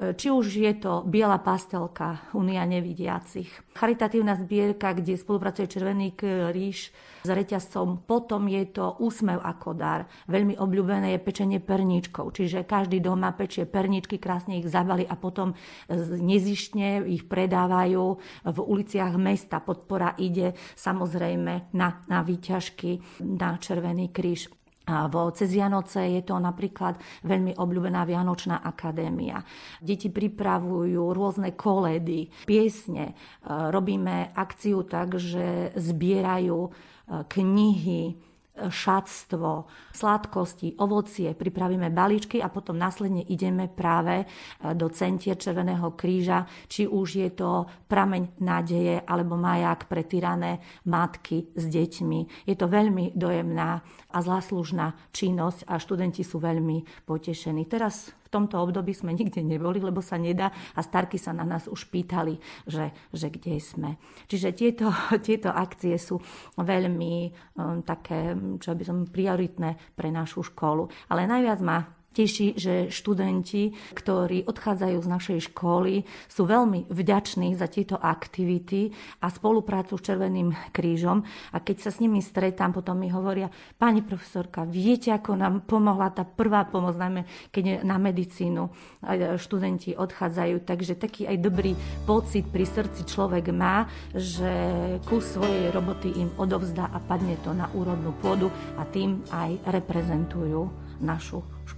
Speaker 12: či už je to Biela pastelka Unia nevidiacich, charitatívna zbierka, kde spolupracuje Červený kríž s reťazcom, potom je to úsmev ako dar. Veľmi obľúbené je pečenie perníčkov, čiže každý doma pečie perničky, krásne ich zabali a potom nezištne ich predávajú v uliciach mesta. Podpora ide samozrejme na, na výťažky, na Červený kríž. Vo cez Vianoce je to napríklad veľmi obľúbená Vianočná akadémia. Deti pripravujú rôzne koledy, piesne. E, robíme akciu tak, že zbierajú e, knihy, šatstvo, sladkosti, ovocie, pripravíme balíčky a potom následne ideme práve e, do centier Červeného kríža, či už je to prameň nádeje alebo maják pre tyrané matky s deťmi. Je to veľmi dojemná a záslužná činnosť a študenti sú veľmi potešení. Teraz tomto období sme nikde neboli, lebo sa nedá a starky sa na nás už pýtali, že, že kde sme. Čiže tieto, tieto akcie sú veľmi um, také, čo by som, prioritné pre našu školu. Ale najviac ma teší, že študenti, ktorí odchádzajú z našej školy, sú veľmi vďační za tieto aktivity a spoluprácu s Červeným krížom. A keď sa s nimi stretám, potom mi hovoria, pani profesorka, viete, ako nám pomohla tá prvá pomoc, najmä keď na medicínu študenti odchádzajú. Takže taký aj dobrý pocit pri srdci človek má, že kus svojej roboty im odovzdá a padne to na úrodnú pôdu a tým aj reprezentujú našu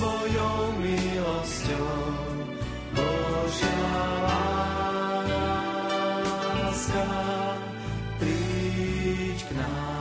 Speaker 12: svojou milosťou. Božia láska, príď k nám.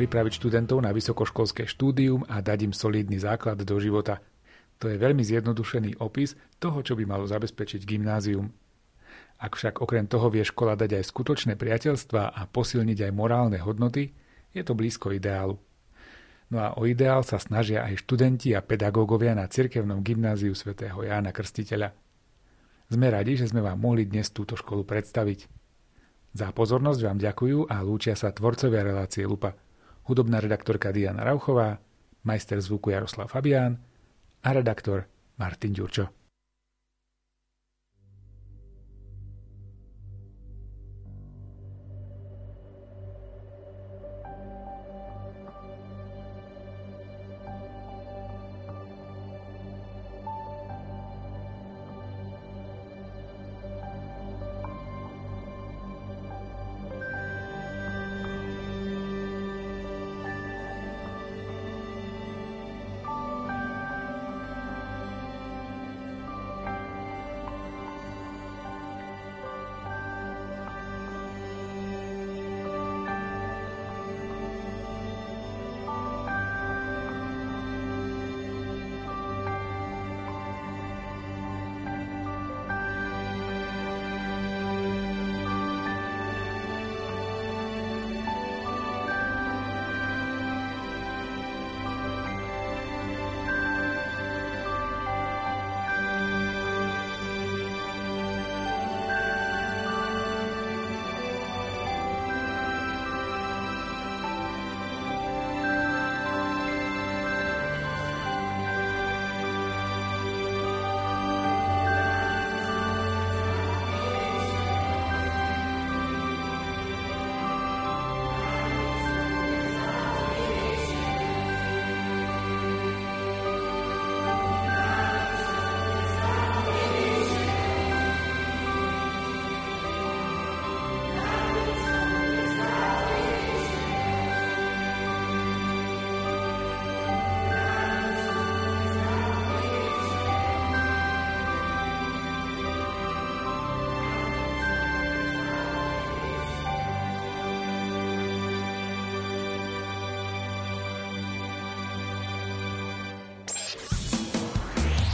Speaker 1: Pripraviť študentov na vysokoškolské štúdium a dať im solidný základ do života. To je veľmi zjednodušený opis toho, čo by malo zabezpečiť gymnázium. Ak však okrem toho vie škola dať aj skutočné priateľstva a posilniť aj morálne hodnoty, je to blízko ideálu. No a o ideál sa snažia aj študenti a pedagógovia na cirkevnom gymnáziu svätého Jána Krstiteľa. Sme radi, že sme vám mohli dnes túto školu predstaviť. Za pozornosť vám ďakujú a lúčia sa tvorcovia relácie Lupa hudobná redaktorka Diana Rauchová, majster zvuku Jaroslav Fabián a redaktor Martin Ďurčo.